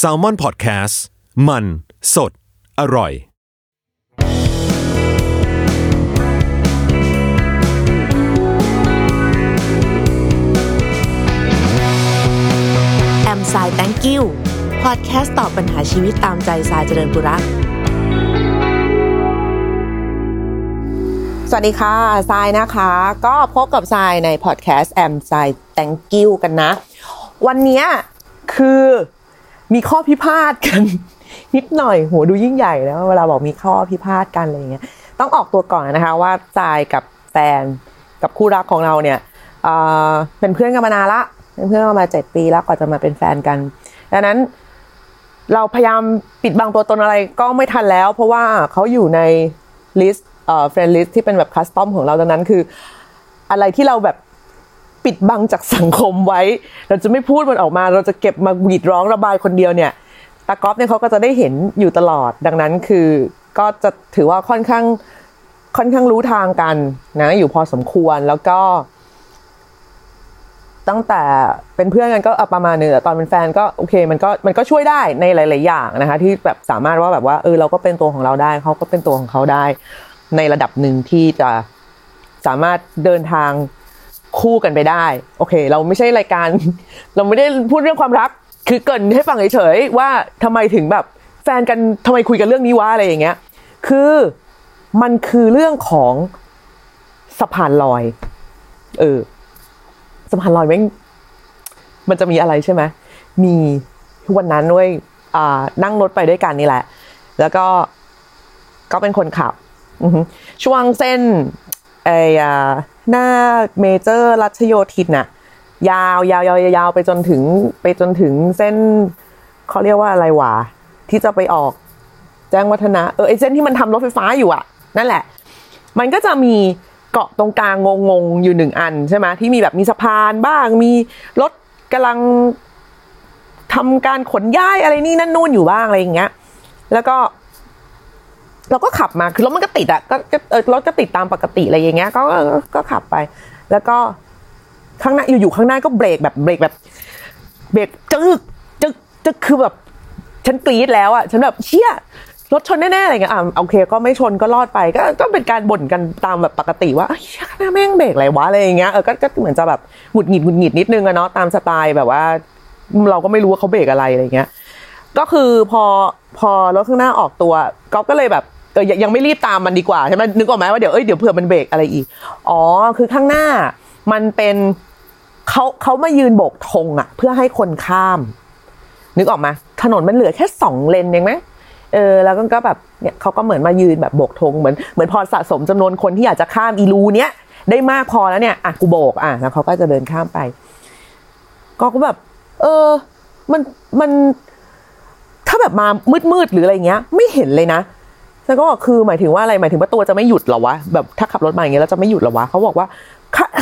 s a l ม o n PODCAST มัน สด อร่อย แอมไซแตงกิวพอดแคสต์ตอบปัญหาชีวิตตามใจสายเจริญบุรักสวัสดีค่ะทรายนะคะ ก็พบกับทรายในพอดแคสต์แอมไซthank you กันนะ วันนี้ คือมีข้อพิพาทกัน นิดหน่อยโหดูยิ่งใหญ่แล้วเวลาบอกมีข้อพิพาทกันอะไรอย่างเงี้ยต้องออกตัวก่อนนะคะว่าทรายกับแฟนกับคู่รักของเราเนี่ยเอ่อเป็นเพื่อนกันมานานละเป็นเพื่อนกันมาเจ็ดปีแล้วกว่าจะมาเป็นแฟนกัน ดังนั้นเราพยายามปิดบังตัวตนอะไรก็ไม่ทันแล้ว เพราะว่าเขาอยู่ใน list เอ่อ friend list ที่เป็นแบบ custom ของเราดังนั้นคือ อะไรที่เราแบบ ปิดบังจากสังคมไว้ เราจะไม่พูดมันออกมา เราจะเก็บมาหวีดร้องระบายคนเดียวเนี่ยตากอฟเนี่ยเขาก็จะได้เห็นอยู่ตลอด ดังนั้นคือก็จะถือว่าค่อนข้างค่อนข้างรู้ทางกันนะอยู่พอสมควรแล้วก็ ตั้งแต่เป็นเพื่อนกันก็ประมาณนึงแต่ตอนเป็นแฟนก็โอเค มันก็มันก็ช่วยได้ในหลาย ๆ อย่างนะคะ ที่แบบสามารถว่าแบบว่าเออเราก็เป็นตัวของเราได้เขาก็เป็นตัวของเขาได้ ในระดับหนึ่งที่จะสามารถเดินทาง คู่กันไปได้ โอเค เราไม่ใช่รายการ เราไม่ได้พูดเรื่องความรัก คือเกินให้ฟังเฉยๆว่าทำไมถึงแบบแฟนกันทำไมคุยกันเรื่องนี้วะอะไรอย่างเงี้ย คือมันคือเรื่องของสะพานลอย เออสะพานลอยแม่งมันจะมีอะไรใช่ไหมมีวันนั้นด้วยอ่านั่งรถไปด้วยกันนี่แหละ แล้วก็ก็เป็นคนขับช่วงเส้น ไอ้อ่าหน้าเมเจอร์รัชโยธินน่ะยาวยาวยาวยาวไปจนถึงไปจนถึงเส้นเขาเรียกว่าอะไรวะที่จะไปออกแจ้งวัฒนะเออไอเส้นที่มันทำรถไฟฟ้าอยู่อะนั่นแหละ มันก็จะมีเกาะตรงกลางงงๆอยู่หนึ่งอันใช่ไหมที่มีแบบมีสะพานบ้าง มีรถกำลังทำการขนย้ายอะไรนี่นั่นนู่นอยู่บ้างอะไรอย่างเงี้ย แล้วก็ เราก็ขับมาคือรถมันก็ติดอะก็รถก็ติดตามปกติอะไรอย่างเงี้ย ก็ก็ขับไป แล้วก็ข้างหน้าอยู่ๆข้างหน้าก็เบรกแบบเบรกแบบ เบรกจึกจึกจึกคือแบบฉันกรี๊ดแล้วอะฉันแบบเชี่ยรถชนแน่ๆอะไรเงี้ยอ่าโอเค ก็ไม่ชนก็รอดไป ก็ก็เป็นการบ่นกันตามแบบปกติว่าเชี่ยข้างหน้าแม่งเบรกอะไรวะอะไรอย่างเงี้ยเออก็ก็เหมือนจะแบบหงุดหงิดหงุดหงิดนิดนึงอะเนาะตามสไตล์แบบว่า เราก็ไม่รู้ว่าเขาเบรกอะไรอะไรเงี้ยก็คือพอพอรถข้างหน้าออกตัวก๊อฟก็เลยแบบ เออยังไม่รีบตามมันดีกว่าใช่ไหมนึกออกไหมว่าเดี๋ยวเอ้ยเดี๋ยวเผื่อมันเบรกอะไรอีก อ๋อ คือข้างหน้ามันเป็นเขาเขามายืนโบกธงอะเพื่อให้คนข้าม นึกออกไหมถนนมันเหลือแค่สองเลนเองไหมเออแล้วก็แบบเนี่ยเขาก็เหมือนมายืนแบบโบกธงเหมือนเหมือนพอสะสมจำนวนคนที่อยากจะข้ามอีรูเนี้ยได้มากพอแล้วเนี่ยอะกูโบกอะแล้วเขาก็จะเดินข้ามไป ก็ก็แบบ เออ มันมัน ถ้าแบบมามืดๆหรืออะไรเงี้ย ไม่เห็นเลยนะ แล้วก็บอกคือหมายถึงว่าอะไรหมายถึงว่าตัวจะไม่หยุดหรอวะแบบถ้าขับรถมาอย่างเงี้ยแล้วจะไม่หยุดหรอวะเขาบอกว่า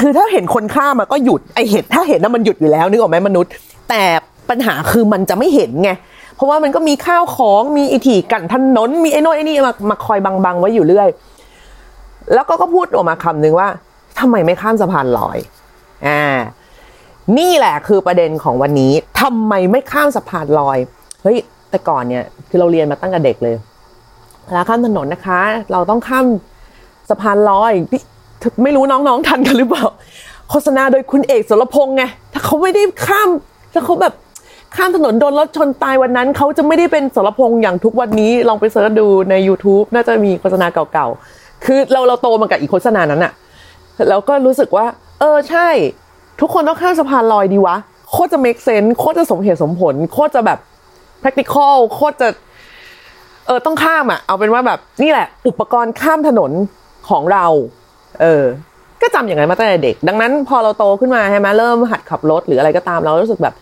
คือถ้าเห็นคนข้ามมาก็หยุดไอเห็นถ้าเห็นน่ะมันหยุดอยู่แล้วนึกออกไหมมนุษย์ แต่ปัญหาคือมันจะไม่เห็นไงเพราะว่ามันก็มีข้าวของมีไอถี่กันถนนมีไอ้โน่นไอ้นี่มามาคอยบังๆไว้อยู่เรื่อย แล้วก็ก็พูดออกมาคำนึงว่าทำไมไม่ข้ามสะพานลอยอ่านี่แหละคือประเด็นของวันนี้ทำไมไม่ข้ามสะพานลอยเฮ้ยแต่ก่อนเนี่ยคือเราเรียนมาตั้งแต่เด็กเลย เวลาข้ามถนนนะคะ เราต้องข้ามสะพานลอยพี่ไม่รู้น้องๆทันกันหรือเปล่าโฆษณาโดยคุณเอกสรพงษ์ไงถ้าเขาไม่ได้ข้ามถ้าเขาแบบข้ามถนนโดนรถชนตายวันนั้นเขาจะไม่ได้เป็นสรพงษ์อย่างทุกวันนี้ลองไปเสิร์ชดูใน YouTube น่าจะมีโฆษณาเก่าๆ คือเราเราโตมากับอีกโฆษณานั้นอะแล้วก็รู้สึกว่า เออใช่ ทุกคนต้องข้ามสะพานลอยดีวะ โคตรจะ make sense โคตรจะสมเหตุสมผล โคตรจะแบบ practical โคตรจะ เออต้องข้ามอะเอาเป็นว่าแบบนี่แหละ อุปกรณ์ข้ามถนนของเรา เออ ก็จำอย่างนั้นมาตั้งแต่เด็ก ดังนั้นพอเราโตขึ้นมาใช่ไหมเริ่มหัดขับรถหรืออะไรก็ตามเรารู้สึกแบบ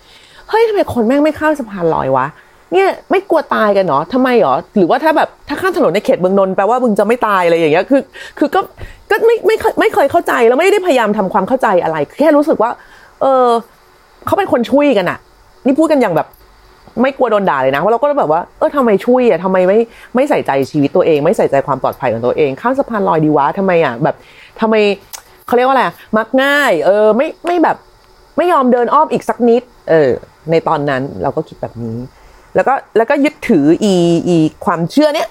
เฮ้ยทำไมคนแม่งไม่ข้ามสะพานลอยวะเนี่ยไม่กลัวตายกันเนาะทำไมหรอหรือว่าถ้าแบบถ้าข้ามถนนในเขตเมืองนนท์แปลว่ามึงจะไม่ตายอะไรอย่างเงี้ยคือ คือก็ก็ไม่ไม่ไม่เคยเข้าใจแล้วไม่ได้พยายามทำความเข้าใจอะไรแค่รู้สึกว่า เออเขาเป็นคนช่วยกันอะนี่พูดกันอย่างแบบ ไม่กลัวโดนด่าเลยนะเพราะเราก็แบบว่าเออทำไมช่วยอะทำไมไม่ไม่ใส่ใจชีวิตตัวเอง ไม่ใส่ใจความปลอดภัยของตัวเองข้ามสะพานลอยดีวะทำไมอะแบบทำไมเขาเรียกว่าอะไรมักง่าย เออไม่ไม่แบบไม่ยอมเดินอ้อมอีกสักนิด เออ ในตอนนั้นเราก็คิดแบบนี้ แล้วก็แล้วก็ยึดถืออีอีความเชื่อเนี้ย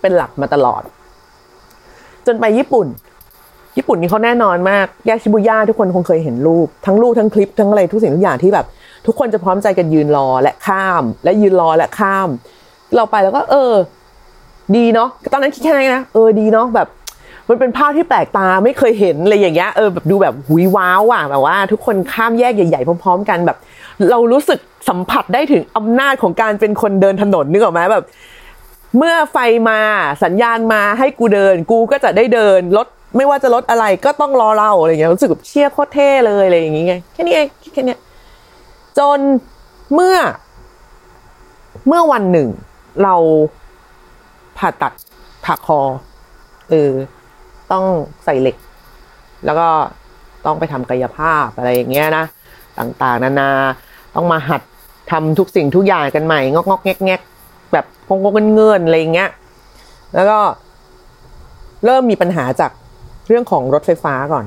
เป็นหลักมาตลอด จนไปญี่ปุ่น ญี่ปุ่นนี่เขาแน่นอนมากแยกชิบุย่าทุกคนคงเคยเห็นรูป ทั้งรูปทั้งคลิปทั้งอะไรทุกสิ่งทุกอย่างที่แบบ ทุกคนจะพร้อมใจกันยืนรอและข้าม และยืนรอและข้าม เราไปแล้วก็ เออ ดีเนาะตอนนั้นคิดแค่นั้นนะเออดีเนาะแบบ มันเป็นภาพที่แปลกตาไม่เคยเห็นอะไรอย่างเงี้ยเออแบบดูแบบหุยว้าวอะแบบว่า ทุกคนข้ามแยกใหญ่ๆพร้อม ๆ กันแบบ เรารู้สึกสัมผัสได้ถึงอำนาจของการเป็นคนเดินถนนนึกออกไหมแบบเมื่อไฟมาสัญญาณมาให้กูเดิน กูก็จะได้เดินรถไม่ว่าจะรถอะไรก็ต้องรอเราอะไรเงี้ยรู้สึกแบบเชี่ยโคตรเท่เลยอะไรอย่างเงี้ยแค่นี้เองแค่เนี้ย จนเมื่อเมื่อวันหนึ่ง เราผ่าตัดผ่าคอเออต้องใส่เหล็ก แล้วก็ต้องไปทำกายภาพอะไรอย่างเงี้ยนะ ต่างๆ นานาต้องมาหัดทำทุกสิ่งทุกอย่างกันใหม่งอกงอกแงกแงกแบบงงงเงินอะไรอย่างเงี้ยแล้วก็เริ่มมีปัญหาจากเรื่องของรถไฟฟ้าก่อน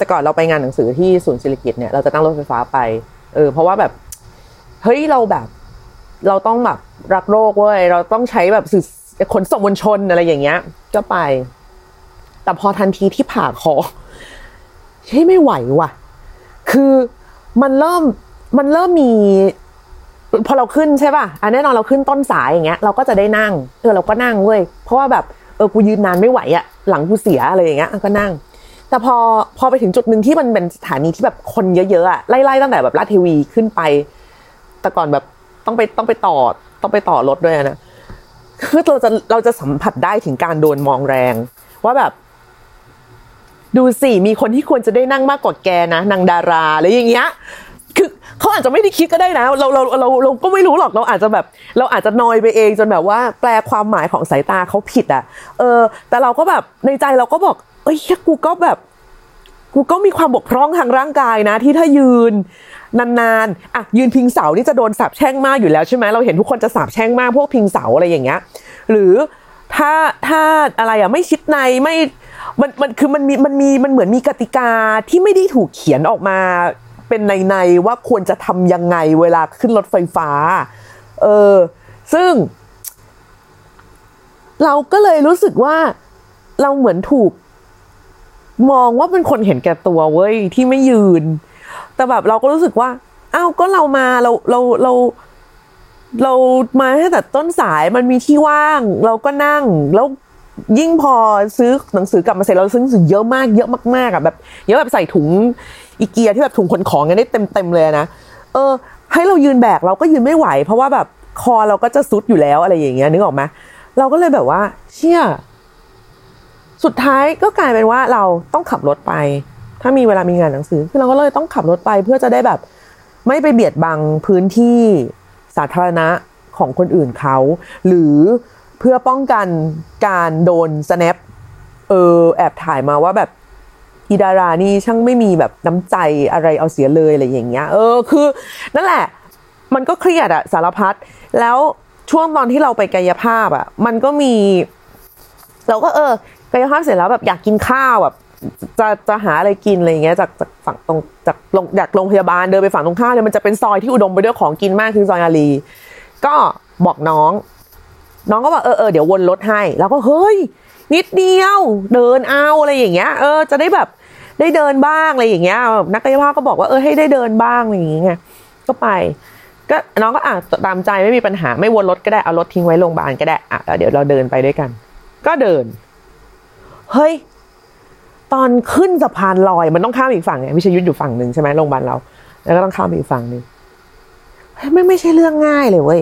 แต่ก่อนเราไปงานหนังสือที่ศูนย์ศิริกิตเนี่ยเราจะนั่งรถไฟฟ้าไป เออ เพราะว่าแบบเฮ้ยเราแบบ เราต้องแบบรักโลกเว้ยเราต้องใช้แบบสื่อขนส่งมวลชนอะไรอย่างเงี้ย ก็ไป แต่พอทันทีที่ผ่าคอเฮ้ยไม่ไหวว่ะ คือมันเริ่มมันเริ่มมีพอเราขึ้นใช่ป่ะอันแน่นอนเราขึ้นต้นสายอย่างเงี้ย เราก็จะได้นั่ง เออเราก็นั่งเว้ย เพราะว่าแบบเออกูยืนนานไม่ไหวอะหลังกูเสียอะไรอย่างเงี้ยก็นั่ง แต่พอพอไปถึงจุดหนึ่งที่มันเป็นสถานีที่แบบคนเยอะๆอะไล่ๆตั้งแต่แบบลาดเทวีขึ้นไป แต่ก่อนแบบต้องไปต้องไปต่อต้องไปต่อรถด้วยนะคือเราจะเราจะสัมผัสได้ถึงการโดนมองแรง ว่าแบบ ดูสิมีคนที่ควรจะได้นั่งมากกว่าแกนะนางดาราอะไรอย่างเงี้ยคือเขาอาจจะไม่ได้คิดก็ได้นะเราเราเราเราก็ไม่รู้หรอกเราอาจจะแบบ เราอาจจะนอยไปเองจนแบบว่า แปลความหมายของสายตาเขาผิดอะ เออ แต่เราก็แบบในใจเราก็บอก อ้ยกูก็แบบ กูก็มีความบกพร่องทางร่างกายนะ ที่ถ้ายืนนานๆ อะยืนพิงเสานี่จะโดนสาบแช่งมากอยู่แล้วใช่ไหมเราเห็นทุกคนจะสาบแช่งมากพวกพิงเสาอะไรอย่างเงี้ย หรือถ้าถ้าอะไรอะไม่ชิดในไม่มันมันคือมันมีมันมีมันเหมือนมีกติกาที่ไม่ได้ถูกเขียนออกมาเป็นในในว่าควรจะทำยังไงเวลาขึ้นรถไฟฟ้า เออ ซึ่ง เราก็เลยรู้สึกว่าเราเหมือนถูก มองว่าเป็นคนเห็นแก่ตัวเว้ยที่ไม่ยืน แต่แบบเราก็รู้สึกว่าอ้าวก็เรามาเราเราเราเรามาตั้งแต่ต้นสายมันมีที่ว่าง เราก็นั่งแล้วยิ่งพอซื้อหนังสือกลับมาเสร็จเราซื้อหนังสือเยอะมากเยอะมากๆอะแบบเยอะแบบใส่ถุงอีเกียที่แบบถุงขนของกันได้เต็มเต็มๆเลยนะเออ ให้เรายืนแบกเราก็ยืนไม่ไหว เพราะว่าแบบคอเราก็จะซุดอยู่แล้วอะไรอย่างเงี้ยนึกออกไหมเราก็เลยแบบว่า เชี่ย สุดท้ายก็กลายเป็นว่าเราต้องขับรถไป ถ้ามีเวลามีงานหนังสือคือเราก็เลยต้องขับรถไปเพื่อจะได้แบบ ไม่ไปเบียดบังพื้นที่สาธารณะของคนอื่นเขา หรือเพื่อป้องกันการโดน snap เออแอบถ่ายมาว่าแบบอีดารานี่ช่างไม่มีแบบน้ำใจอะไรเอาเสียเลยอะไรอย่างเงี้ย เออคือ นั่นแหละ มันก็เครียดอะสารพัดแล้วช่วงตอนที่เราไปกายภาพอะมันก็มี เราก็เออ กายภาพเสร็จแล้วแบบอยากกินข้าวแบบจะจะหาอะไรกินอะไรอย่างเงี้ยจากจากฝั่งตรงจากโรงจากโรงพยาบาลเดินไปฝั่งตรงข้ามเนี่ยมันจะเป็นซอยที่อุดมไปด้วยของกินมากคือซอยอารีก็บอกน้อง น้องก็บอกเออเออเดี๋ยววนรถให้ แล้วก็เฮ้ย นิดเดียว เดินเอาอะไรอย่างเงี้ยเออจะได้แบบได้เดินบ้างอะไรอย่างเงี้ยนักกายภาพก็บอกว่าเออให้ได้เดินบ้างอะไรอย่างเงี้ยก็ไป ก็น้องก็อะตามใจไม่มีปัญหาไม่วนรถก็ได้เอารถทิ้งไว้โรงพยาบาลก็ได้อะแล้วเดี๋ยวเราเดินไปด้วยกัน ก็เดิน เฮ้ย ตอนขึ้นสะพานลอยมันต้องข้ามอีกฝั่งไงวิชยุทธอยู่ฝั่งหนึ่งใช่ไหมโรงพยาบาลเรา แล้วก็ต้องข้ามอีกฝั่งหนึ่งไม่ไม่ใช่เรื่องง่ายเลยเว้ย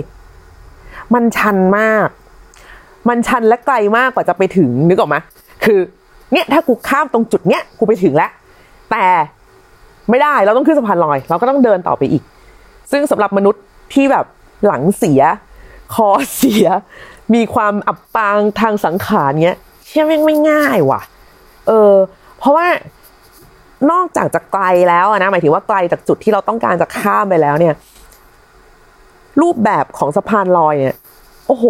มันชันมาก มันชันและไกลมากกว่าจะไปถึงนึกออกไหมคือเนี่ยถ้ากูข้ามตรงจุดเนี้ยกูไปถึงแล้ว แต่ไม่ได้เราต้องขึ้นสะพานลอย เราก็ต้องเดินต่อไปอีก ซึ่งสำหรับมนุษย์ที่แบบหลังเสีย คอเสีย มีความอับปางทางสังขารเงี้ย เชื่อแม่ไม่ง่ายว่ะ เออ เพราะว่านอกจากจะไกลแล้วนะหมายถึงว่าไกลจากจุดที่เราต้องการจะข้ามไปแล้วเนี่ย รูปแบบของสะพานลอยเนี่ย โอ้โห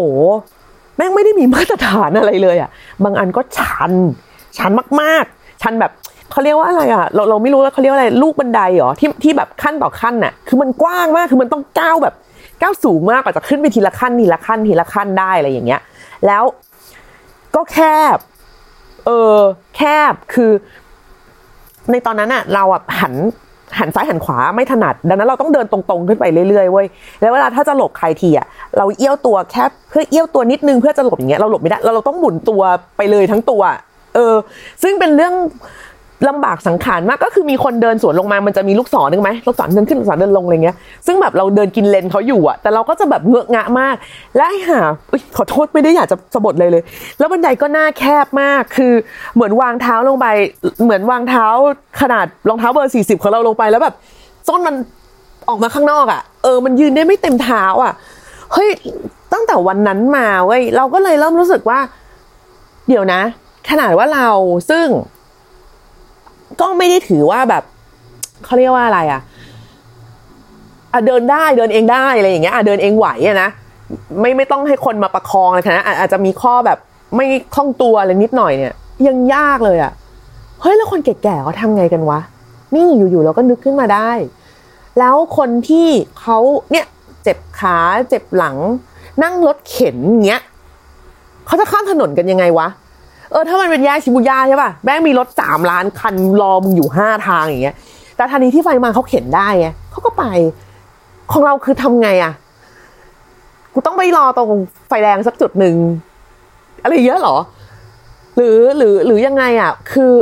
แม่งไม่ได้มีมาตรฐานอะไรเลยอะ่ะ บางอันก็ชัน ชันมากๆ ชันแบบเขาเรียกว่าอะไรอะเราเราไม่รู้แล้วเขาเรียกว่าอะไรลูกบันไดเหรอที่ที่แบบขั้นต่อขั้นน่ะ คือมันกว้างมากคือมันต้องก้าวแบบก้าวสูงมากกว่าจะขึ้นไปทีละขั้นทีละขั้นทีละขั้นได้อะไรอย่างเงี้ย แล้ว ก็แคบ เออ แคบคือ ในตอนนั้นอะเราอะหันหันซ้ายหันขวาไม่ถนัด ดังนั้นเราต้องเดินตรงๆขึ้นไปเรื่อยๆเว้ยแล้วเวลาถ้าจะหลบใครทีอะเราเอี้ยวตัวแคบเพื่อเอี้ยวตัวนิดนึงเพื่อจะหลบอย่างเงี้ยเราหลบไม่ได้เราเราต้องหมุนตัวไปเลยทั้งตัว เออ ซึ่งเป็นเรื่อง ลำบากสังขารมากก็คือมีคนเดินสวนลงมามันจะมีลูกศรนึงไหมลูกศรเดินขึ้นลูกศรเดินลงอะไรเงี้ยซึ่งแบบเราเดินกินเลนเขาอยู่อะแต่เราก็จะแบบเงอะงะมาก และไอ้ห่าอขอโทษไม่ได้อยากจะสะบดเลยเลย แล้วบันไดก็หน้าแคบมากคือเหมือนวางเท้าลงไป เหมือนวางเท้าขนาดรองเท้าเบอร์สี่สิบของเราลงไปแล้วแบบส้นมันออกมาข้างนอกอะเออมันยืนได้ไม่เต็มเท้าอะเฮ้ยตั้งแต่วันนั้นมาเว้ยเราก็เลยเริ่มรู้สึกว่า เดี๋ยวนะ ขนาดว่าเราซึ่ง ก็ไม่ได้ถือว่าแบบเขาเรียกว่าอะไรอะอะเดินได้เดินเองได้อะไรอย่างเงี้ยอะเดินเองไหวอะนะไม่ไม่ต้องให้คนมาประคองอะไรขนาดนั้นอะอาจจะมีข้อแบบไม่คล่องตัวอะไรนิดหน่อยเนี่ย ยังยากเลยอะเฮ้ยแล้วคนแก่ๆเขาทำไงกันวะ นี่อยู่ๆเราก็นึกขึ้นมาได้ แล้วคนที่เขาเนี่ยเจ็บขาเจ็บหลัง นั่งรถเข็นเงี้ยเขาจะข้ามถนนกันยังไงวะ เออถ้ามันเป็นแยกชิบูย่าใช่ป่ะแม่งมีรถสามล้านคันรอมึงอยู่ห้าทางอย่างเงี้ย แต่ทันทีที่ไฟมาเขาเข็นได้ไงเขาก็ไป ของเราคือทำไงอะกูต้องไปรอตรงไฟแดงสักจุดหนึ่งอะไรเยอะเหรอ หรือหรือหรือยังไงอะคือ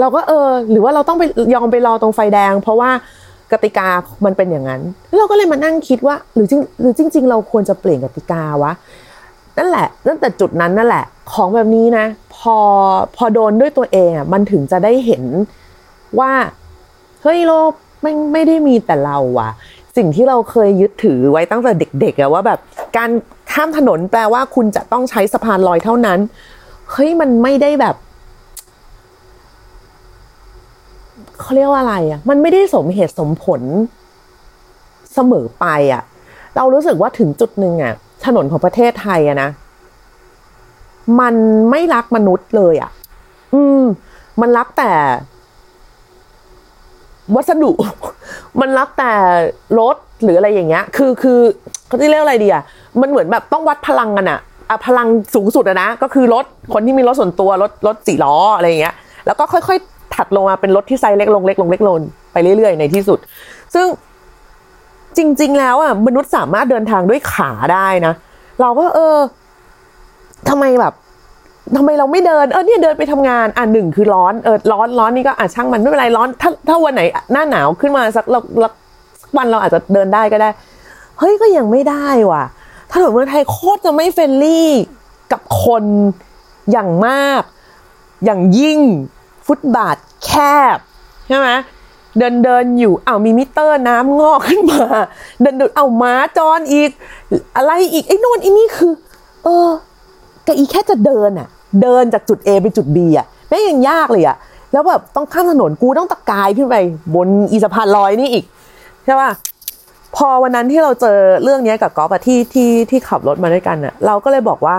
เราก็เออ หรือว่าเราต้องไปยอมไปรอตรงไฟแดง เพราะว่ากติกามันเป็นอย่างนั้น เราก็เลยมานั่งคิดว่า หรือจริงหรือจริง ๆ เราควรจะเปลี่ยนกติกาวะ นั่นแหละ ตั้งแต่จุดนั้นนั่นแหละ ของแบบนี้นะ พอพอโดนด้วยตัวเองอะมันถึงจะได้เห็นว่าเฮ้ยโลกไม่ไม่ได้มีแต่เราว่ะ สิ่งที่เราเคยยึดถือไว้ตั้งแต่เด็กๆอะว่าแบบ การข้ามถนนแปลว่าคุณจะต้องใช้สะพานลอยเท่านั้นเฮ้ยมันไม่ได้แบบเขาเรียกว่าอะไรอะ มันไม่ได้สมเหตุสมผลเสมอไปอะ เรารู้สึกว่าถึงจุดหนึ่งอะ ถนนของประเทศไทยอะนะ มันไม่รักมนุษย์เลยอะ่ะอืม มันรักแต่ วัสดุ มันรักแต่รถหรืออะไรอย่างเงี้ย คือคือเขาจะเรียกอะไรดีอะมันเหมือนแบบต้องวัดพลังกันอะ่ะอะพลังสูงสุดอะนะ ก็คือรถ คนที่มีรถส่วนตัวรถรถสี่ล้ออะไรอย่างเงี้ย แล้วก็ค่อยๆถัดลงมาเป็นรถที่ไซส์เล็กลงเล็กลงเล็กลงไปเรื่อยๆในที่สุด ซึ่ง จริง ๆ แล้วอะมนุษย์สามารถเดินทางด้วยขาได้นะ เราก็เออทำไมแบบทำไมเราไม่เดินเออเนี่ยเดินไปทำงานอะหนึ่งคือร้อนเออร้อนร้อนนี่ก็อะช่างมันไม่เป็นไรร้อน ถ้าถ้าวันไหนหน้าหนาวขึ้นมาสักเราสักวันเราอาจจะเดินได้ก็ได้ เฮ้ยก็ยังไม่ได้ว่ะถนนเมืองไทยโคตรจะไม่ friendly กับคนอย่างมาก อย่างยิ่ง ฟุตบาทแคบใช่ไหม เดินเดินอยู่เอามีมิเตอร์น้ำงอกขึ้นมา เดินเดินเอาหมาจอนอีก อะไรอีกไอ้นู่นไอ้นี่คือ เออก็อีแค่จะเดินอะเดินจากจุด A ไปจุด B อะแม่ยังยากเลยอะแล้วแบบต้องข้ามถนนกูต้องตะกายขึ้นไป บนอีสะพานลอยนี่อีกใช่ป่ะพอวันนั้นที่เราเจอเรื่องนี้กับกอฟอะที่ที่ที่ขับรถมาด้วยกันอะเราก็เลยบอกว่า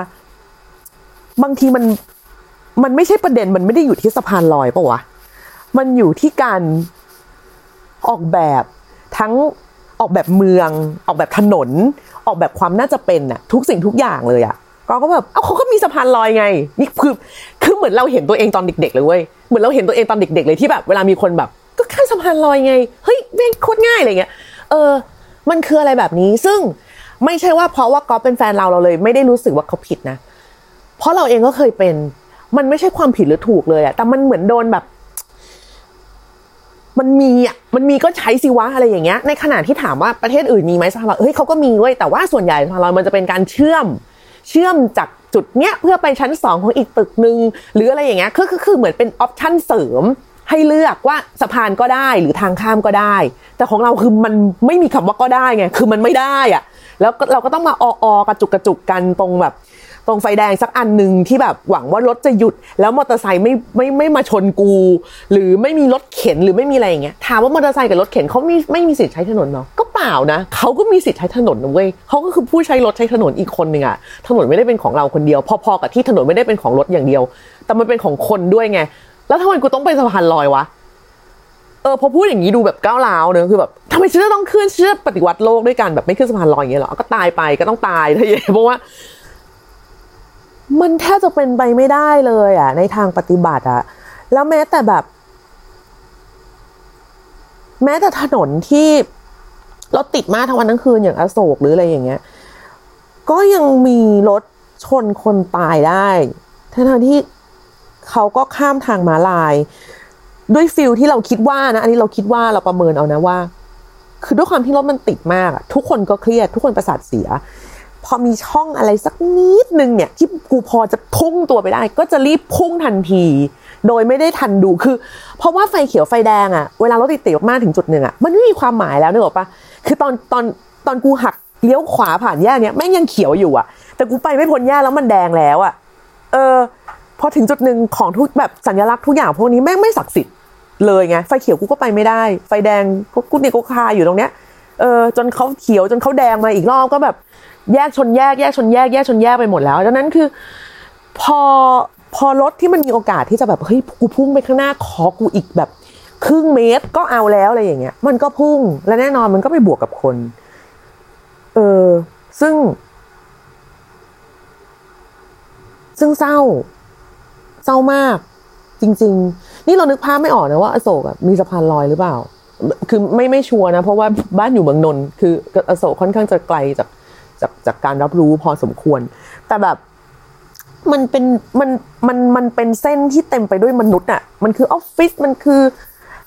บางทีมันมันไม่ใช่ประเด็นมันไม่ได้อยู่ที่สะพานลอยปะวะมันอยู่ที่การ ออกแบบทั้งออกแบบเมือง ออกแบบถนน ออกแบบความน่าจะเป็นอะทุกสิ่งทุกอย่างเลยอะก็ก็แบบเอ้าเขาก็มีสะพานลอยไงนี่คือคือเหมือนเราเห็นตัวเองตอนเด็ก ๆ เลยเว้ยเหมือนเราเห็นตัวเองตอนเด็ก ๆ เลยที่แบบเวลามีคนแบบ ก็ข้ามสะพานลอยไงเฮ้ยแม่งโคตรง่ายอะไรเงี้ยเออ มันคืออะไรแบบนี้ซึ่งไม่ใช่ว่าเพราะว่าก๊อฟเป็นแฟนเราเราเลย ไม่ได้รู้สึกว่าเขาผิดนะ เพราะเราเองก็เคยเป็น มันไม่ใช่ความผิดหรือถูกเลยอะแต่มันเหมือนโดนแบบ มันมีอะมันมีก็ใช้สิวะอะไรอย่างเงี้ย ในขณะที่ถามว่าประเทศอื่นมีไหมสะพานลอยเฮ้ยเขาก็มีเว้ยแต่ว่าส่วนใหญ่สะพานมันจะเป็นการเชื่อมเชื่อมจากจุดเนี้ยเพื่อไปชั้นสองของอีกตึกหนึ่งหรืออะไรอย่างเงี้ยคือคือคือเหมือนเป็นออปชั่นเสริมให้เลือกว่าสะพานก็ได้หรือทางข้ามก็ได้ แต่ของเราคือมันไม่มีคำว่าก็ได้ไงคือมันไม่ได้อะแล้วเราก็ต้องมาอออกระจุกกระจุกกันตรงแบบ ตรงไฟแดงสักอันหนึ่งที่แบบหวังว่ารถจะหยุด แล้วมอเตอร์ไซค์ไม่ไม่ไม่มาชนกู หรือไม่มีรถเข็นหรือไม่มีอะไรอย่างเงี้ยถามว่ามอเตอร์ไซค์กับรถเข็นเขาไม่ไม่มีสิทธิ์ใช้ถนนเนาะก็เปล่านะเขาก็มีสิทธิ์ใช้ถนนนะเว้ยเขาก็คือผู้ใช้รถใช้ถนนอีกคนหนึ่งอะถนนไม่ได้เป็นของเราคนเดียว พอๆกับที่ถนนไม่ได้เป็นของรถอย่างเดียว แต่มันเป็นของคนด้วยไงแล้วทำไมกูต้องไปสะพานลอยวะเออพอพูดอย่างนี้ดูแบบก้าวร้าวเนอะคือแบบทำไมฉันจะต้องขึ้นฉันจะปฏิวัติโลกด้วยกันแบบไม่ขึ้นสะพานลอยอย่างเงี้ยหรอก็ตายไปก็ต้องตายทะเยเพราะว่า มันแทบจะเป็นไปไม่ได้เลยอะในทางปฏิบัติอะแล้วแม้แต่แบบ แม้แต่ถนนที่รถติดมากทั้งวันทั้งคืนอย่างอโศกหรืออะไรอย่างเงี้ย ก็ยังมีรถชนคนตายได้ทั้งที่เขาก็ข้ามทางม้าลาย ด้วยฟิลที่เราคิดว่านะ อันนี้เราคิดว่าเราประเมินเอานะว่า คือด้วยความที่รถมันติดมาก ทุกคนก็เครียด ทุกคนประสาทเสีย พอมีช่องอะไรสักนิดนึงเนี่ยที่กูพอจะพุ่งตัวไปได้ ก็จะรีบพุ่งทันที โดยไม่ได้ทันดูคือ เพราะว่าไฟเขียวไฟแดงอะเวลารถติดติดมากถึงจุดหนึ่งอะมันไม่มีความหมายแล้วนึกออกปะคือตอนตอนตอนกูหักเลี้ยวขวาผ่านแยกเนี่ยแม่งยังเขียวอยู่อะแต่กูไปไม่พ้นแยกแล้วมันแดงแล้วอะเออพอถึงจุดหนึ่งของทุกแบบสัญลักษณ์ทุกอย่างพวกนี้แม่งไม่ศักดิ์สิทธิ์เลยไงไฟเขียวกูก็ไปไม่ได้ ไฟแดงก็กูเนี่ยก็คาอยู่ตรงเนี้ยเออจนเขาเขียวจนเขาแดงมาอีกรอบก็แบบ แยกชนแยกแยกชนแยกแยกชนแยกไปหมดแล้วดังนั้นคือ พอพอรถที่มันมีโอกาสที่จะแบบเฮ้ยกูพุ่งไปข้างหน้าขอกูอีกแบบ ครึ่งเมตรก็เอาแล้วอะไรอย่างเงี้ย มันก็พุ่งและแน่นอนมันก็ไปบวกกับคน เออ ซึ่ง ซึ่งเศร้า เศร้ามาก จริง ๆ นี่เรานึกภาพไม่ออกนะว่าอโศกมีสะพานลอยหรือเปล่า คือไม่ไม่ชัวร์นะ เพราะว่าบ้านอยู่เมืองนนท์คืออโศกค่อนข้างจะไกลจาก จากจากการรับรู้พอสมควร แต่แบบมันเป็นมันมันมันเป็นเส้นที่เต็มไปด้วยมนุษย์อะมันคือออฟฟิศมันคือ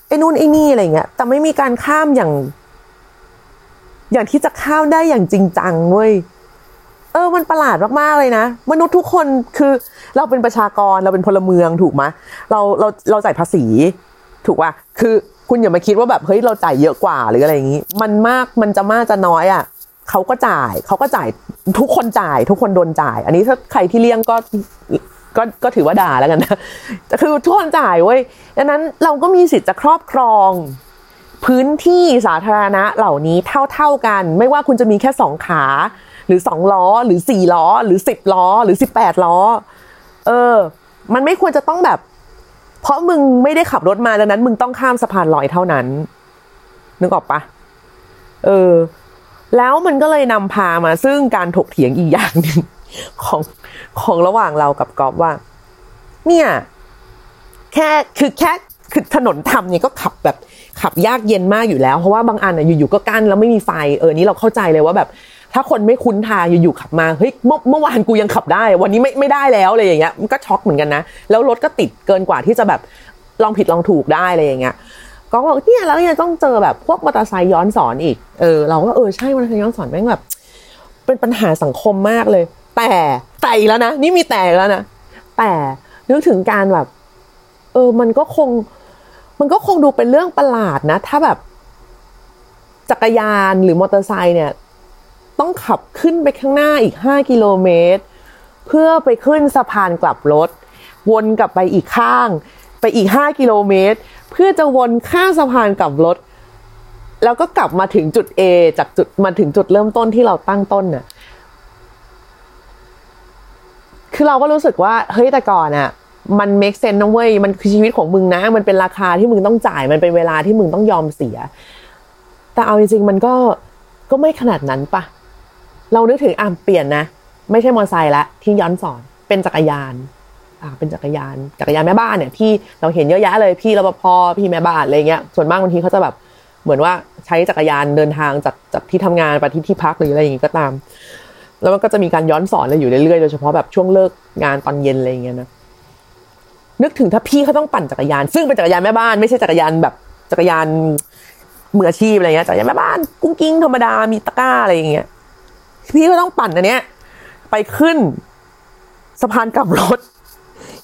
ไอ้นู่นไอ้นี่อะไรเงี้ย แต่ไม่มีการข้ามอย่าง อย่างที่จะข้ามได้อย่างจริงจังเว้ยเออ มันประหลาดมากๆเลยนะ มนุษย์ทุกคนคือเราเป็นประชากรเราเป็นพลเมืองถูกไหมเราเราเราจ่ายภาษี ถูกป่ะคือคุณอย่ามาคิดว่าแบบเฮ้ยเราจ่ายเยอะกว่าหรืออะไรอย่างนี้ มันมากมันจะมากจะน้อยอะ เขาก็จ่ายเขาก็จ่ายทุกคนจ่าย ทุกคนโดนจ่าย อันนี้ถ้าใครที่เลี่ยงก็ก็ก็ถือว่าด่าแล้วกันนะคือทุกคนจ่ายเว้ยดังนั้นเราก็มีสิทธิ์จะครอบครอง พื้นที่สาธารณะเหล่านี้เท่าๆกัน ไม่ว่าคุณจะมีแค่สองขา หรือสองล้อ หรือสี่ล้อ หรือสิบล้อ หรือสิบแปดล้อ เออ มันไม่ควรจะต้องแบบ เพราะมึงไม่ได้ขับรถมาดังนั้น มึงต้องข้ามสะพานลอยเท่านั้น นึกออกปะเออ แล้วมันก็เลยนำพามาซึ่งการถกเถียงอีกอย่างหนึ่งของของระหว่างเรากับกอฟว่า เนี่ย แค่คือแค่คือถนนทำเนี่ยก็ขับแบบขับยากเย็นมากอยู่แล้ว เพราะว่าบางอันอะอยู่ๆก็กั้นแล้วไม่มีไฟเออนี่เราเข้าใจเลยว่าแบบ ถ้าคนไม่คุ้นทางอยู่ๆขับมาเฮ้ยเมื่อเมื่อวานกูยังขับได้ วันนี้ไม่ไม่ได้แล้วอะไรอย่างเงี้ยมันก็ช็อกเหมือนกันนะแล้วรถก็ติดเกินกว่าที่จะแบบลองผิดลองถูกได้อะไรอย่างเงี้ย ก็บอกเนี่ยแล้วยังต้องเจอแบบพวกมอเตอร์ไซค์ย้อนสอนอีกเออเราก็เออใช่มอเตอร์ไซค์ย้อนสอนแม่งแบบ เป็นปัญหาสังคมมากเลย แต่แต่แล้วนะนี่มีแต่แล้วนะแต่นึกถึงการแบบ เออ มันก็คง มันก็คงดูเป็นเรื่องประหลาดนะ ถ้าแบบจักรยานหรือมอเตอร์ไซค์เนี่ย ต้องขับขึ้นไปข้างหน้าอีกห้ากิโลเมตร เพื่อไปขึ้นสะพานกลับรถ วนกลับไปอีกข้าง ไปอีกห้ากิโลเมตร เพื่อจะวนข้ามสะพานกลับรถ แล้วก็กลับมาถึงจุด A จากจุดมาถึงจุดเริ่มต้นที่เราตั้งต้นน่ะคือเราก็รู้สึกว่าเฮ้ยแต่ก่อนอะมัน make sense นะเว้ยมันคือชีวิตของมึงนะ มันเป็นราคาที่มึงต้องจ่าย มันเป็นเวลาที่มึงต้องยอมเสีย แต่เอาจริงๆมันก็ก็ไม่ขนาดนั้นปะเรานึกถึงอะเปลี่ยนนะ ไม่ใช่มอเตอร์ไซค์ละที่ย้อนสอนเป็นจักรยาน เป็นจักรยานจักรยานแม่บ้านเนี่ยที่เราเห็นเยอะแยะเลยพี่รปภพี่แม่บ้านอะไรเงี้ยส่วนมากบางทีเขาจะแบบเหมือนว่าใช้จักรยานเดินทางจากจากที่ทำงานไปที่ที่พักหรืออะไรอย่างงี้ก็ตาม แล้วมันก็จะมีการย้อนสอนอะไรอยู่เรื่อยๆโดยเฉพาะแบบช่วงเลิกงานตอนเย็นอะไรเงี้ยนะนึกถึงถ้าพี่เขาต้องปั่นจักรยาน ซึ่งเป็นจักรยานแม่บ้านไม่ใช่จักรยานแบบจักรยานมืออาชีพอะไรเงี้ยจักรยานแม่บ้านกุ้งกิ้งธรรมดามีตะกร้าอะไรอย่างเงี้ยพี่ก็ต้องปั่นอันเนี้ยไปขึ้นสะพานกลับรถ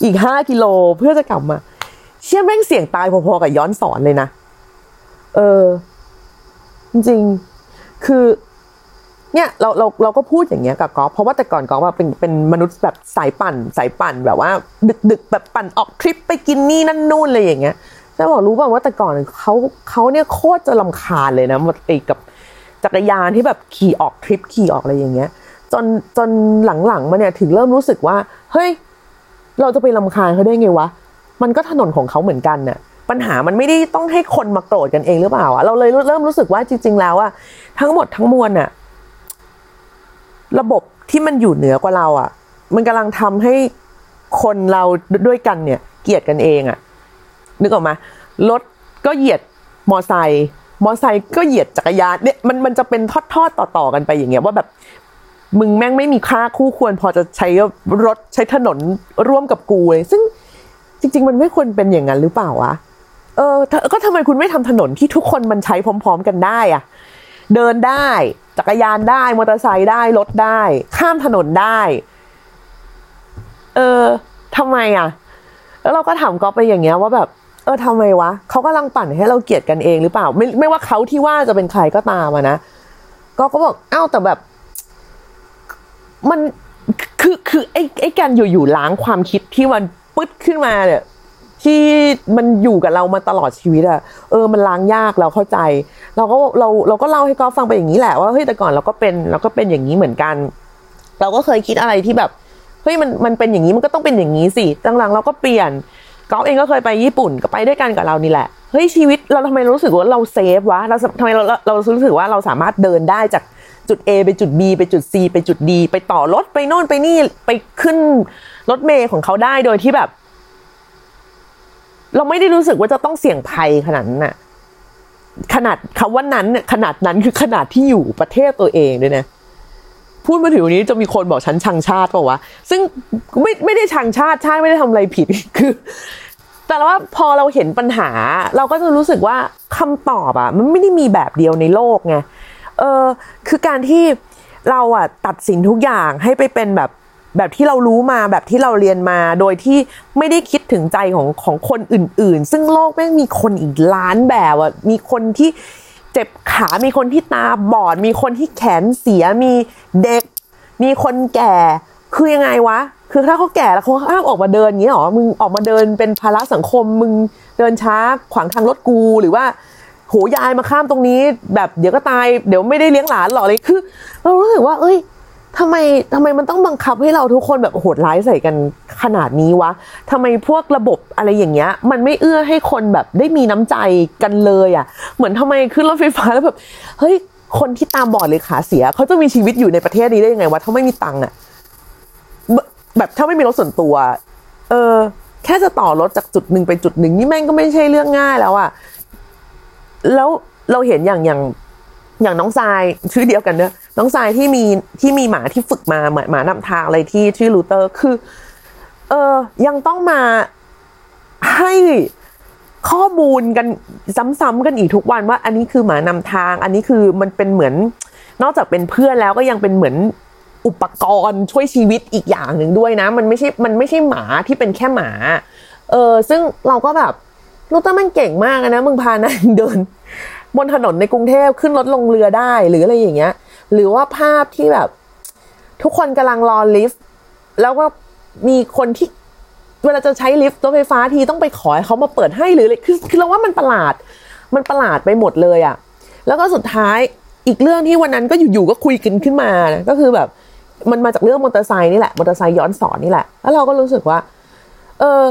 อีกห้ากิโลเพื่อจะกลับมา เชื่อแม่งเสี่ยงตายพอๆกับย้อนสอนเลยนะ เออ จริงๆคือ เนี่ยเราเราเราก็พูดอย่างเงี้ยกับกอล์ฟเพราะว่าแต่ก่อนกอล์ฟเป็นเป็นมนุษย์แบบสายปั่นสายปั่นแบบว่า ดึกดึกแบบปั่นออกทริปไปกินนี่นั่นนู่นอะไรอย่างเงี้ยจะบอกรู้ป่าว่าแต่ก่อนเขาเขาเนี่ยโคตรจะลำคาญเลยนะไอ้กับจักรยานที่แบบขี่ออกทริปขี่ออกอะไรอย่างเงี้ย จนจนหลังๆมาเนี่ยถึงเริ่มรู้สึกว่า เฮ้ย เราจะไปลำคาญเขาได้ไงวะ มันก็ถนนของเขาเหมือนกันน่ะปัญหามันไม่ได้ต้องให้คนมาโกรธกันเองหรือเปล่าอะเราเลยเริ่มรู้สึกว่าจริง ๆ แล้วอะทั้งหมดทั้งมวลอะระบบที่มันอยู่เหนือกว่าเราอะมันกำลังทำให้คนเราด้วยกันเนี่ย เกลียดกันเองอะนึกออกมารถก็เหยียดมอไซค์มอไซค์ก็เหยียดจักรยานเนี่ยมันมันจะเป็นทอดๆต่อๆกันไปอย่างเงี้ยว่าแบบ มึงแม่งไม่มีค่าคู่ควร พอจะใช้รถใช้ถนนร่วมกับกูเลยซึ่งจริง ๆ มันไม่ควรเป็นอย่างนั้นหรือเปล่าวะเออก็ทำไมคุณไม่ทำถนนที่ทุกคนมันใช้พร้อม ๆ กันได้อะเดินได้ จักรยานได้มอเตอร์ไซค์ได้รถได้ ข้ามถนนได้ เออทำไมอะ แล้วเราก็ถามก๊อฟไปอย่างเงี้ยว่าแบบ เออทำไมวะเขากำลังปั่นให้เราเกลียดกันเองหรือเปล่า ไม่ไม่ว่าเขาที่ว่าจะเป็นใครก็ตามอะนะก็ก็บอกอ้าวแต่แบบ มันคือคือไอ้ไอ้การอยู่ๆล้างความคิดที่มันปึ๊ดขึ้นมาเนี่ยที่มันอยู่กับเรามาตลอดชีวิตอะเออมันล้างยากเราเข้าใจ เราก็เราเราก็เล่าให้กอฟฟังไปอย่างนี้แหละว่าเฮ้ยแต่ก่อนเราก็เป็นเราก็เป็นอย่างนี้เหมือนกัน เราก็เคยคิดอะไรที่แบบเฮ้ยมันมันเป็นอย่างนี้มันก็ต้องเป็นอย่างนี้สิหลังๆเราก็เปลี่ยนกอฟเองก็เคยไปญี่ปุ่นก็ไปด้วยกันกับเรานี่แหละเฮ้ยชีวิตเราทำไมรู้สึกว่าเราเซฟวะเราทำไมเราเรารู้สึกว่าเราสามารถเดินได้จาก จุด A ไปจุด B ไปจุด C ไปจุด D ไปต่อรถไปโน่นไปนี่ไปขึ้นรถเมย์ของเขาได้โดยที่แบบ เราไม่ได้รู้สึกว่าจะต้องเสี่ยงภัยขนาดนั้นน่ะ ขนาดคำว่านั้นเนี่ยขนาดนั้นคือขนาดที่อยู่ประเทศตัวเองด้วยนะพูดมาถึงวันนี้จะมีคนบอกฉันชังชาติเปล่าวะ ซึ่งไม่ไม่ได้ชังชาติชาติไม่ได้ทำอะไรผิดคือ แต่ว่าพอเราเห็นปัญหา เราก็จะรู้สึกว่าคำตอบอะมันไม่ได้มีแบบเดียวในโลกไง เออคือการที่เราอะตัดสินทุกอย่างให้ไปเป็นแบบแบบที่เรารู้มาแบบที่เราเรียนมาโดยที่ไม่ได้คิดถึงใจของของคนอื่น ๆ ซึ่งโลกแม่งมีคนอีกล้านแบบอะมีคนที่เจ็บขา มีคนที่ตาบอด มีคนที่แขนเสีย มีเด็ก มีคนแก่ คือยังไงวะ คือถ้าเขาแก่แล้วเขาห้ามออกมาเดินอย่างนี้หรอ มึงออกมาเดินเป็นภาระสังคม มึงเดินช้าขวางทางรถกู หรือว่า โหยายมาข้ามตรงนี้แบบเดี๋ยวก็ตายเดี๋ยวไม่ได้เลี้ยงหลานหรอกเลยคือ เรารู้สึกว่า เอ้ยทำไมทำไมมันต้องบังคับให้เราทุกคนแบบโหดร้ายใส่กันขนาดนี้วะทำไมพวกระบบอะไรอย่างเงี้ย มันไม่เอื้อให้คนแบบได้มีน้ำใจกันเลยอะ่ะ เหมือนทำไมขึ้นรถไฟฟ้าแล้วแบบ เฮ้ย คนที่ตามบอดเลยขาเสีย เขาจะมีชีวิตอยู่ในประเทศนี้ได้ยังไงวะถ้าไม่มีตังค์อะแบบถ้าไม่มีรถส่วนตัว เออ แค่จะต่อรถจากจุดหนึ่งไปจุดหนึ่งนี่แม่งก็ไม่ใช่เรื่องง่ายแล้วอะ่ะ แล้วเราเห็นอย่างอย่างอย่างน้องทรายชื่อเดียวกันเนอะน้องทรายที่มีที่มีหมาที่ฝึกมาหมาหมานำทางอะไรที่ชื่อลูเตอร์คือ เออยังต้องมาให้ข้อมูลกันซ้ำๆกันอีกทุกวันว่า อันนี้คือหมานำทาง อันนี้คือมันเป็นเหมือน นอกจากเป็นเพื่อนแล้วก็ยังเป็นเหมือนอุปกรณ์ช่วยชีวิตอีกอย่างหนึ่งด้วยนะ มันไม่ใช่มันไม่ใช่หมาที่เป็นแค่หมา เออซึ่งเราก็แบบ ลูเตอร์มันเก่งมากนะมึงพานางเดิน บนถนนในกรุงเทพขึ้นรถลงเรือได้หรืออะไรอย่างเงี้ย หรือว่าภาพที่แบบ ทุกคนกำลังรอลิฟต์แล้วก็มีคนที่เวลาจะใช้ลิฟต์รถไฟฟ้าทีต้องไปขอให้เขามาเปิดให้หรืออะไรคือคือเราว่ามันประหลาด มันประหลาดไปหมดเลยอะ่ะ แล้วก็สุดท้ายอีกเรื่องที่วันนั้นก็อยู่ๆก็คุยกันขึ้นมานะก็คือแบบ มันมาจากเรื่องมอเตอร์ไซค์นี่แหละมอเตอร์ไซค์ย้อนสอนนี่แหละแล้วเราก็รู้สึกว่า เออ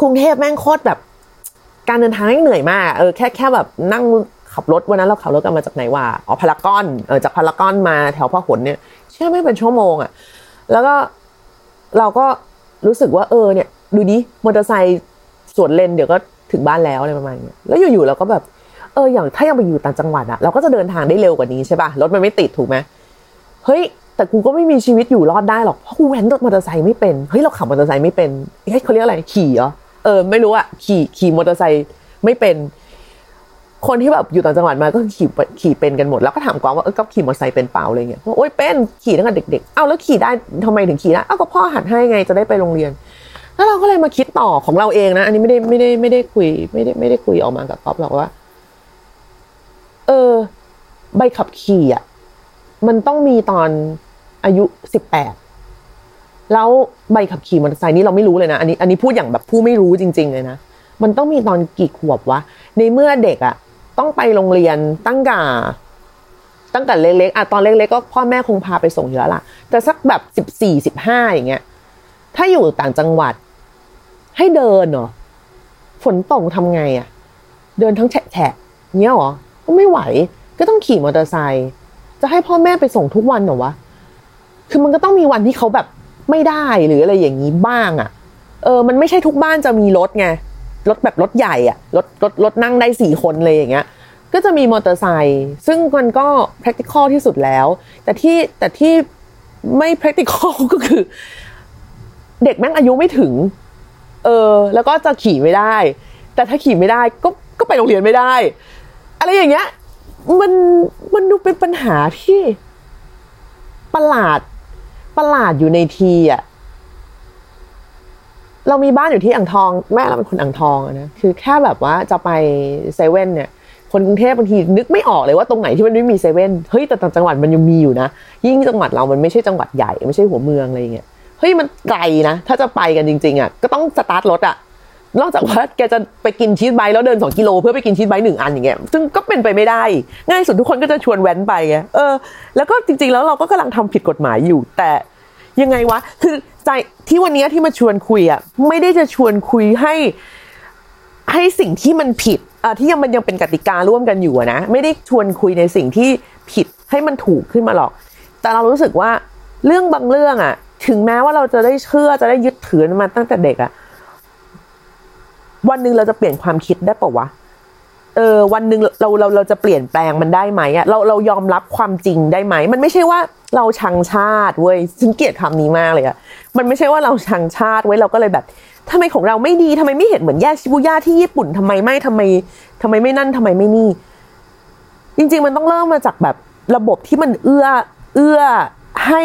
กรุงเทพแม่งโคตรแบบ การเดินทางเหนื่อยมากเออแค่แค่แบบนั่งขับรถวันนั้นเราขับรถกันมาจากไหนวะอ๋อพารากอนเออจากพารากอนมาแถวพหลเนี่ยเชื่อไม่เป็นชั่วโมงอะ่ะแล้วก็เราก็รู้สึกว่าเออเนี่ย ดูดิมอเตอร์ไซค์สวนเลนเดี๋ยวก็ถึงบ้านแล้วอะไรประมาณนี้แล้วอยู่ๆเราก็แบบเอออย่างถ้ายังไปอยู่ต่างจังหวัดอะเราก็จะเดินทางได้เร็วกว่านี้ใช่ป่ะรถมันไม่ติดถูกไหมเฮ้ยแต่กูก็ไม่มีชีวิตอยู่รอดได้หรอกเพราะกูแว้นรถมอเตอร์ไซค์ไม่เป็นเฮ้ยเราขับมอเตอร์ไซค์ไม่เป็นเฮ้ยเขาเรียกอะไรขี่เหรอ เออ ไม่รู้อะขี่ขี่มอเตอร์ไซค์ไม่เป็น คนที่แบบอยู่ต่างจังหวัดมาก็ขี่ขี่เป็นกันหมด แล้วก็ถามกวางว่าเออก็ขี่มอเตอร์ไซค์เป็นเปล่าอะไรเงี้ยโอ้ยเป็นขี่ตั้งแต่เด็ก ๆ เอ้าแล้วขี่ได้ทำไมถึงขี่ได้เอ้าก็พ่อหัดให้ไงจะได้ไปโรงเรียน แล้วเราก็เลยมาคิดต่อของเราเองนะ อันนี้ไม่ได้ไม่ได้ไม่ได้คุย ไม่ได้ไม่ได้คุยออกมากับก๊อฟหรอกว่า เออ ใบขับขี่อะมันต้องมีตอนอายุสิบแปด แล้วใบขับขี่มอเตอร์ไซค์นี่เราไม่รู้เลยนะอันนี้อันนี้พูดอย่างแบบผู้ไม่รู้จริง ๆ เลยนะมันต้องมีตอนกี่ขวบวะในเมื่อเด็กอะต้องไปโรงเรียนตั้งแต่ตั้งแต่เล็กๆอะตอนเล็กๆก็พ่อแม่คงพาไปส่งเยอะละแต่สักแบบสิบสี่สิบห้าอย่างเงี้ย ถ้าอยู่ต่างจังหวัด ให้เดินเหรอฝนตกทำไงอะเดินทั้งแฉะแฉะเงี้ยเหรอก็ไม่ไหว ก็ต้องขี่มอเตอร์ไซค์จะให้พ่อแม่ไปส่งทุกวันเหรอวะคือมันก็ต้องมีวันที่เขาแบบ ไม่ได้หรืออะไรอย่างนี้บ้างอะเออ มันไม่ใช่ทุกบ้านจะมีรถไงรถแบบรถใหญ่อะรถรถรถนั่งได้สี่คนเลยอย่างเงี้ย ก็จะมีมอเตอร์ไซค์ซึ่งมันก็ practical ที่สุดแล้ว แต่ที่แต่ที่ไม่ practical ก็คือ เด็กแม่งอายุไม่ถึง เออ แล้วก็จะขี่ไม่ได้ แต่ถ้าขี่ไม่ได้ก็ก็ไปโรงเรียนไม่ได้ อะไรอย่างเงี้ย มันมันดูเป็นปัญหาที่ประหลาด ประหลาดอยู่ในทีอะเรามีบ้านอยู่ที่อ่างทอง แม่เราเป็นคนอ่างทองนะคือแค่แบบว่าจะไปเซเว่นเนี่ยคนกรุงเทพบางทีนึกไม่ออกเลยว่าตรงไหนที่มันไม่มีเซเว่นเฮ้ยแต่ต่างจังหวัดมันยังมีอยู่นะ ยิ่งจังหวัดเรามันไม่ใช่จังหวัดใหญ่ ไม่ใช่หัวเมืองอะไรอย่างเงี้ยเฮ้ยมันไกลนะ ถ้าจะไปกันจริง ๆอะก็ต้องสตาร์ทรถอะ นอกจากว่าแกจะไปกินชีสไบแล้วเดิน 2 กิโล เพื่อไปกินชีสไบหนึ่งอันอย่างเงี้ยซึ่งก็เป็นไปไม่ได้ ง่ายสุดทุกคนก็จะชวนแว้นไปไงเออ แล้วก็จริง ๆ แล้วเราก็กำลังทำผิดกฎหมายอยู่ แต่ยังไงวะ คือใจที่วันนี้ที่มาชวนคุยอะไม่ได้จะชวนคุยให้ให้สิ่งที่มันผิดอะที่ยังมันยังเป็นกติการ่วมกันอยู่นะ ไม่ได้ชวนคุยในสิ่งที่ผิดให้มันถูกขึ้นมาหรอก แต่เรารู้สึกว่าเรื่องบางเรื่องอะ ถึงแม้ว่าเราจะได้เชื่อจะได้ยึดถือมันมาตั้งแต่เด็กอะ วันหนึ่งเราจะเปลี่ยนความคิดได้ปะวะเออวันหนึ่งเราเราเราจะเปลี่ยนแปลงมันได้ไหมอะเราเรายอมรับความจริงได้ไหม มันไม่ใช่ว่าเราชังชาติเว้ยฉันเกลียดคำนี้มากเลยอะมันไม่ใช่ว่าเราชังชาติเว้ยเราก็เลยแบบทำไมของเราไม่ดีทำไมไม่เห็นเหมือนแยกชิบูย่าที่ญี่ปุ่นทำไมไม่ทำไมทำไมไม่นั่นทำไมไม่นี่ จริง ๆ มันต้องเริ่มมาจากแบบระบบที่มันเอื้อ เอื้อให้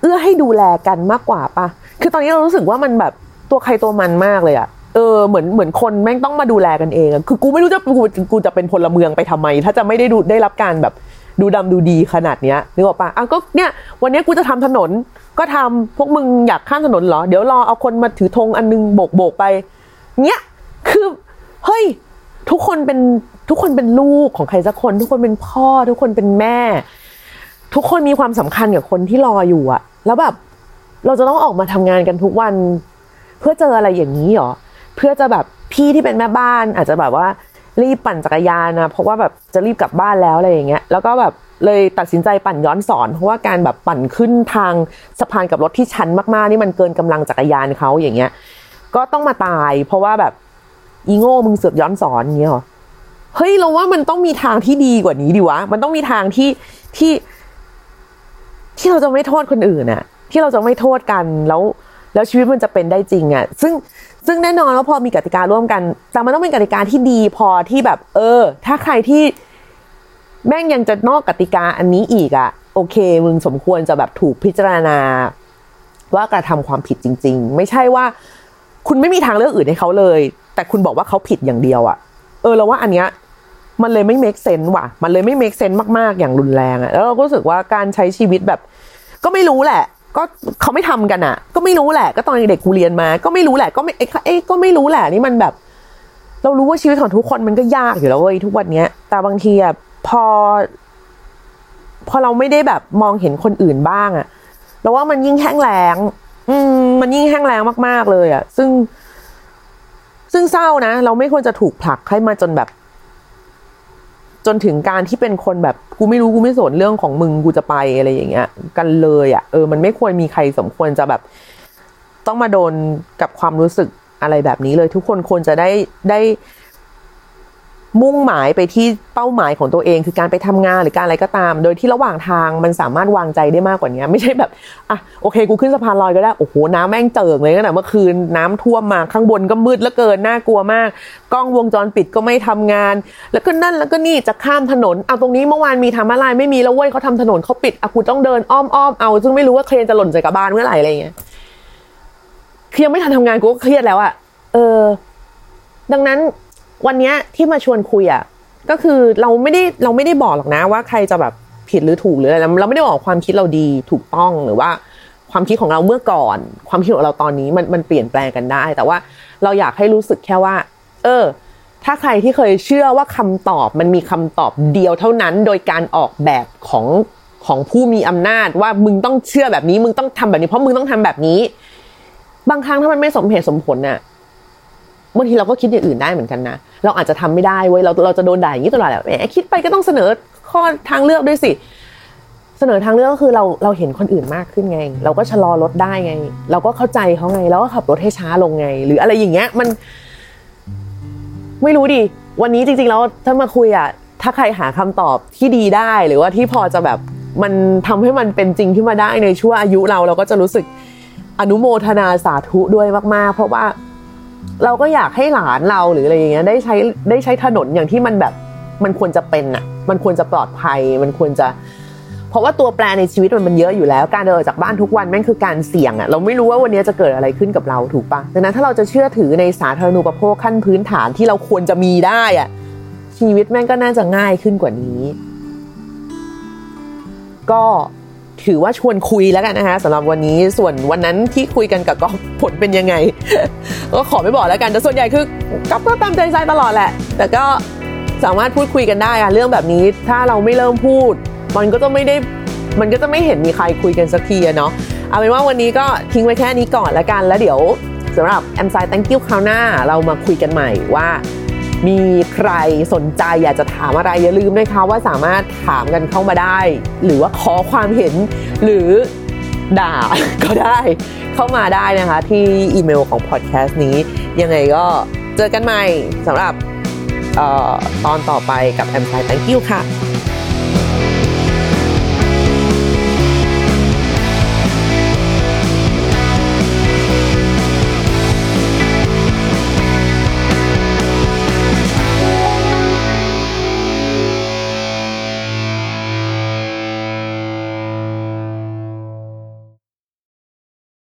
เอื้อให้ดูแลกันมากกว่าปะคือตอนนี้เรารู้สึกว่ามันแบบ ตัวใครตัวมันมากเลยอะเออเหมือนเหมือนคนแม่งต้องมาดูแลกันเองคือกูไม่รู้จะกูกูจะเป็นพลเมืองไปทำไม ถ้าจะไม่ได้ดูได้รับการแบบดูดำดูดีขนาดเนี้ยนึกออกปะอะก็เนี่ย วันนี้กูจะทำถนนก็ทำพวกมึงอยากข้ามถนนเหรอ เดี๋ยวรอเอาคนมาถือธงอันนึงโบกโบกไปเนี้ยคือเฮ้ยทุกคนเป็นทุกคนเป็นลูกของใครสักคน ทุกคนเป็นพ่อ ทุกคนเป็นแม่ ทุกคนมีความสำคัญกับคนที่รออยู่อะแล้วแบบเราจะต้องออกมาทำงานกันทุกวัน เพื่อเจออะไรอย่างนี้เหรอเพื่อจะแบบพี่ที่เป็นแม่บ้าน อาจจะแบบว่ารีบปั่นจักรยานนะเพราะว่าแบบจะรีบกลับบ้านแล้วอะไรอย่างเงี้ยแล้วก็แบบเลยตัดสินใจปั่นย้อนสอนเพราะว่าการแบบปั่นขึ้นทางสะพานกับรถที่ชันมากๆ นี่มันเกินกำลังจักรยานเขาอย่างเงี้ย ก็ต้องมาตาย เพราะว่าแบบอีโง่มึงเสือกย้อนสอนเงี้ยหรอเฮ้ยเราว่ามันต้องมีทางที่ดีกว่านี้ดิวะ มันต้องมีทางที่ที่ ที่เราจะไม่โทษคนอื่นอะที่เราจะไม่โทษกันแล้ว แล้วชีวิตมันจะเป็นได้จริงอะซึ่งซึ่งแน่นอนว่าพอมีกติการ่วมกัน แต่มันต้องเป็นกติกาที่ดีพอที่แบบ เออ ถ้าใครที่แม่งยังจะนอกกติกาอันนี้อีกอะโอเค มึงสมควรจะแบบถูกพิจารณา ว่ากระทำความผิดจริง ๆ ไม่ใช่ว่า คุณไม่มีทางเลือกอื่นให้เขาเลย แต่คุณบอกว่าเขาผิดอย่างเดียวอะเออเราว่าอันเนี้ยมันเลยไม่ make sense ว่ะ มันเลยไม่ make sense มาก ๆ อย่างรุนแรงอะแล้วเราก็รู้สึกว่าการใช้ชีวิตแบบ ก็ไม่รู้แหละ ก็เขาไม่ทำกันอะก็ไม่รู้แหละ ก็ตอนเด็กกูเรียนมา ก็ไม่รู้แหละ ก็ไม่เอ้ก็ไม่รู้แหละนี่มันแบบ เรารู้ว่าชีวิตของทุกคนมันก็ยากอยู่แล้วเว้ยทุกวันเนี้ย แต่บางทีอะพอ พอเราไม่ได้แบบมองเห็นคนอื่นบ้างอะเราว่ามันยิ่งแห้งแล้ง อืม มันยิ่งแห้งแล้งมาก ๆ เลยอะ ซึ่ง ซึ่งเศร้านะ เราไม่ควรจะถูกผลักให้มาจนแบบ จนถึงการที่เป็นคนแบบกูไม่รู้กูไม่สนเรื่องของมึงกูจะไปอะไรอย่างเงี้ย กันเลยอะ่ะเออมันไม่ควรมีใครสมควรจะแบบ ต้องมาโดนกับความรู้สึกอะไรแบบนี้เลย ทุกคนควรจะได้ได้ มุ่งหมายไปที่เป้าหมายของตัวเอง คือการไปทำงานหรือการอะไรก็ตาม โดยที่ระหว่างทางมันสามารถวางใจได้มากกว่านี้ไม่ใช่แบบอะโอเค กูขึ้นสะพานลอยก็ได้โอ้โหน้ำแม่งเจิงเลยนะเมื่อคืนน้ำท่วมมาข้างบนก็มืดแล้วเกินน่ากลัวมาก กล้องวงจรปิดก็ไม่ทำงาน แล้วก็นั่นแล้วก็นี่จะข้ามถนนเอาตรงนี้เมื่อวานมีทำอะไรไม่มีแล้วเว้ยเขาทำถนนเขาปิดอะกูต้องเดินอ้อมอ้อมเอาซึ่งไม่รู้ว่าเครนจะหล่นใส่กระบาลเมื่อไหร่อะไรเงี้ยคือยังไม่ทันทำงานกูก็เครียดแล้วอะเออ ดังนั้น วันนี้ที่มาชวนคุยอะก็คือเราไม่ได้เราไม่ได้บอกหรอกนะว่าใครจะแบบผิดหรือถูกหรืออะไรเราไม่ได้บอกความคิดเราดีถูกต้องหรือว่า ความคิดของเราเมื่อก่อน ความคิดของเราตอนนี้มันมันเปลี่ยนแปลงกันได้ แต่ว่าเราอยากให้รู้สึกแค่ว่า เออ ถ้าใครที่เคยเชื่อว่าคำตอบมันมีคำตอบเดียวเท่านั้น โดยการออกแบบของของผู้มีอำนาจว่ามึงต้องเชื่อแบบนี้ มึงต้องทำแบบนี้ เพราะมึงต้องทำแบบนี้ บางครั้งถ้ามันไม่สมเหตุสมผลน่ะ บางทีเราก็คิดอย่างอื่นได้เหมือนกันนะ เราอาจจะทำไม่ได้เว้ยเราเราจะโดนด่าอย่างนี้ตลอดแหละแหมคิดไปก็ต้องเสนอข้อทางเลือกด้วยสิ เสนอทางเลือกก็คือเราเราเห็นคนอื่นมากขึ้นไง เราก็ชะลอรถได้ไง เราก็เข้าใจเขาไงแล้วก็ขับรถให้ช้าลงไง หรืออะไรอย่างเงี้ยมัน ไม่รู้ดิวันนี้จริงๆแล้วถ้ามาคุยอะถ้าใครหาคำตอบที่ดีได้หรือว่าที่พอจะแบบมันทำให้มันเป็นจริงขึ้นมาได้ในช่วงอายุเราเราก็จะรู้สึกอนุโมทนาสาธุด้วยมากๆ เพราะว่า เราก็อยากให้หลานเราหรืออะไรอย่างเงี้ยได้ใช้ได้ใช้ถนนอย่างที่มันแบบมันควรจะเป็นอะมันควรจะปลอดภัย มันควรจะ เพราะว่าตัวแปรในชีวิตมันมันเยอะอยู่แล้ว การเดินออกจากบ้านทุกวันแม่งคือการเสี่ยงอะเราไม่รู้ว่าวันนี้จะเกิดอะไรขึ้นกับเราถูกปะดังนั้นถ้าเราจะเชื่อถือในสาธารณูปโภคขั้นพื้นฐานที่เราควรจะมีได้อะชีวิตแม่งก็น่าจะง่ายขึ้นกว่านี้ ก็ ถือว่าชวนคุยแล้วกันนะคะสำหรับวันนี้ส่วนวันนั้นที่คุยกันกับก๊อฟผลเป็นยังไง ก็ขอไม่บอกแล้วกันแต่ส่วนใหญ่คือก๊อฟก็ตามใจใจตลอดแหละ แต่ก็สามารถพูดคุยกันได้อะเรื่องแบบนี้ถ้าเราไม่เริ่มพูด มันก็จะไม่ได้มันก็จะไม่เห็นมีใครคุยกันสักทีเนาะเอาเป็นว่าวันนี้ก็ทิ้งไว้แค่นี้ก่อนละกันแล้วเดี๋ยวสำหรับแอมไซ thank you คราวหน้า เรามาคุยกันใหม่ว่า มีใครสนใจอยากจะถามอะไรอย่าลืมนะคะว่าสามารถถามกันเข้ามาได้ หรือว่าขอความเห็นหรือด่าก็ได้เข้ามาได้นะคะ ที่อีเมลของพอดแคสต์นี้ ยังไงก็เจอกันใหม่สำหรับออตอนต่อไปกับแอมไซ thank you ค่ะ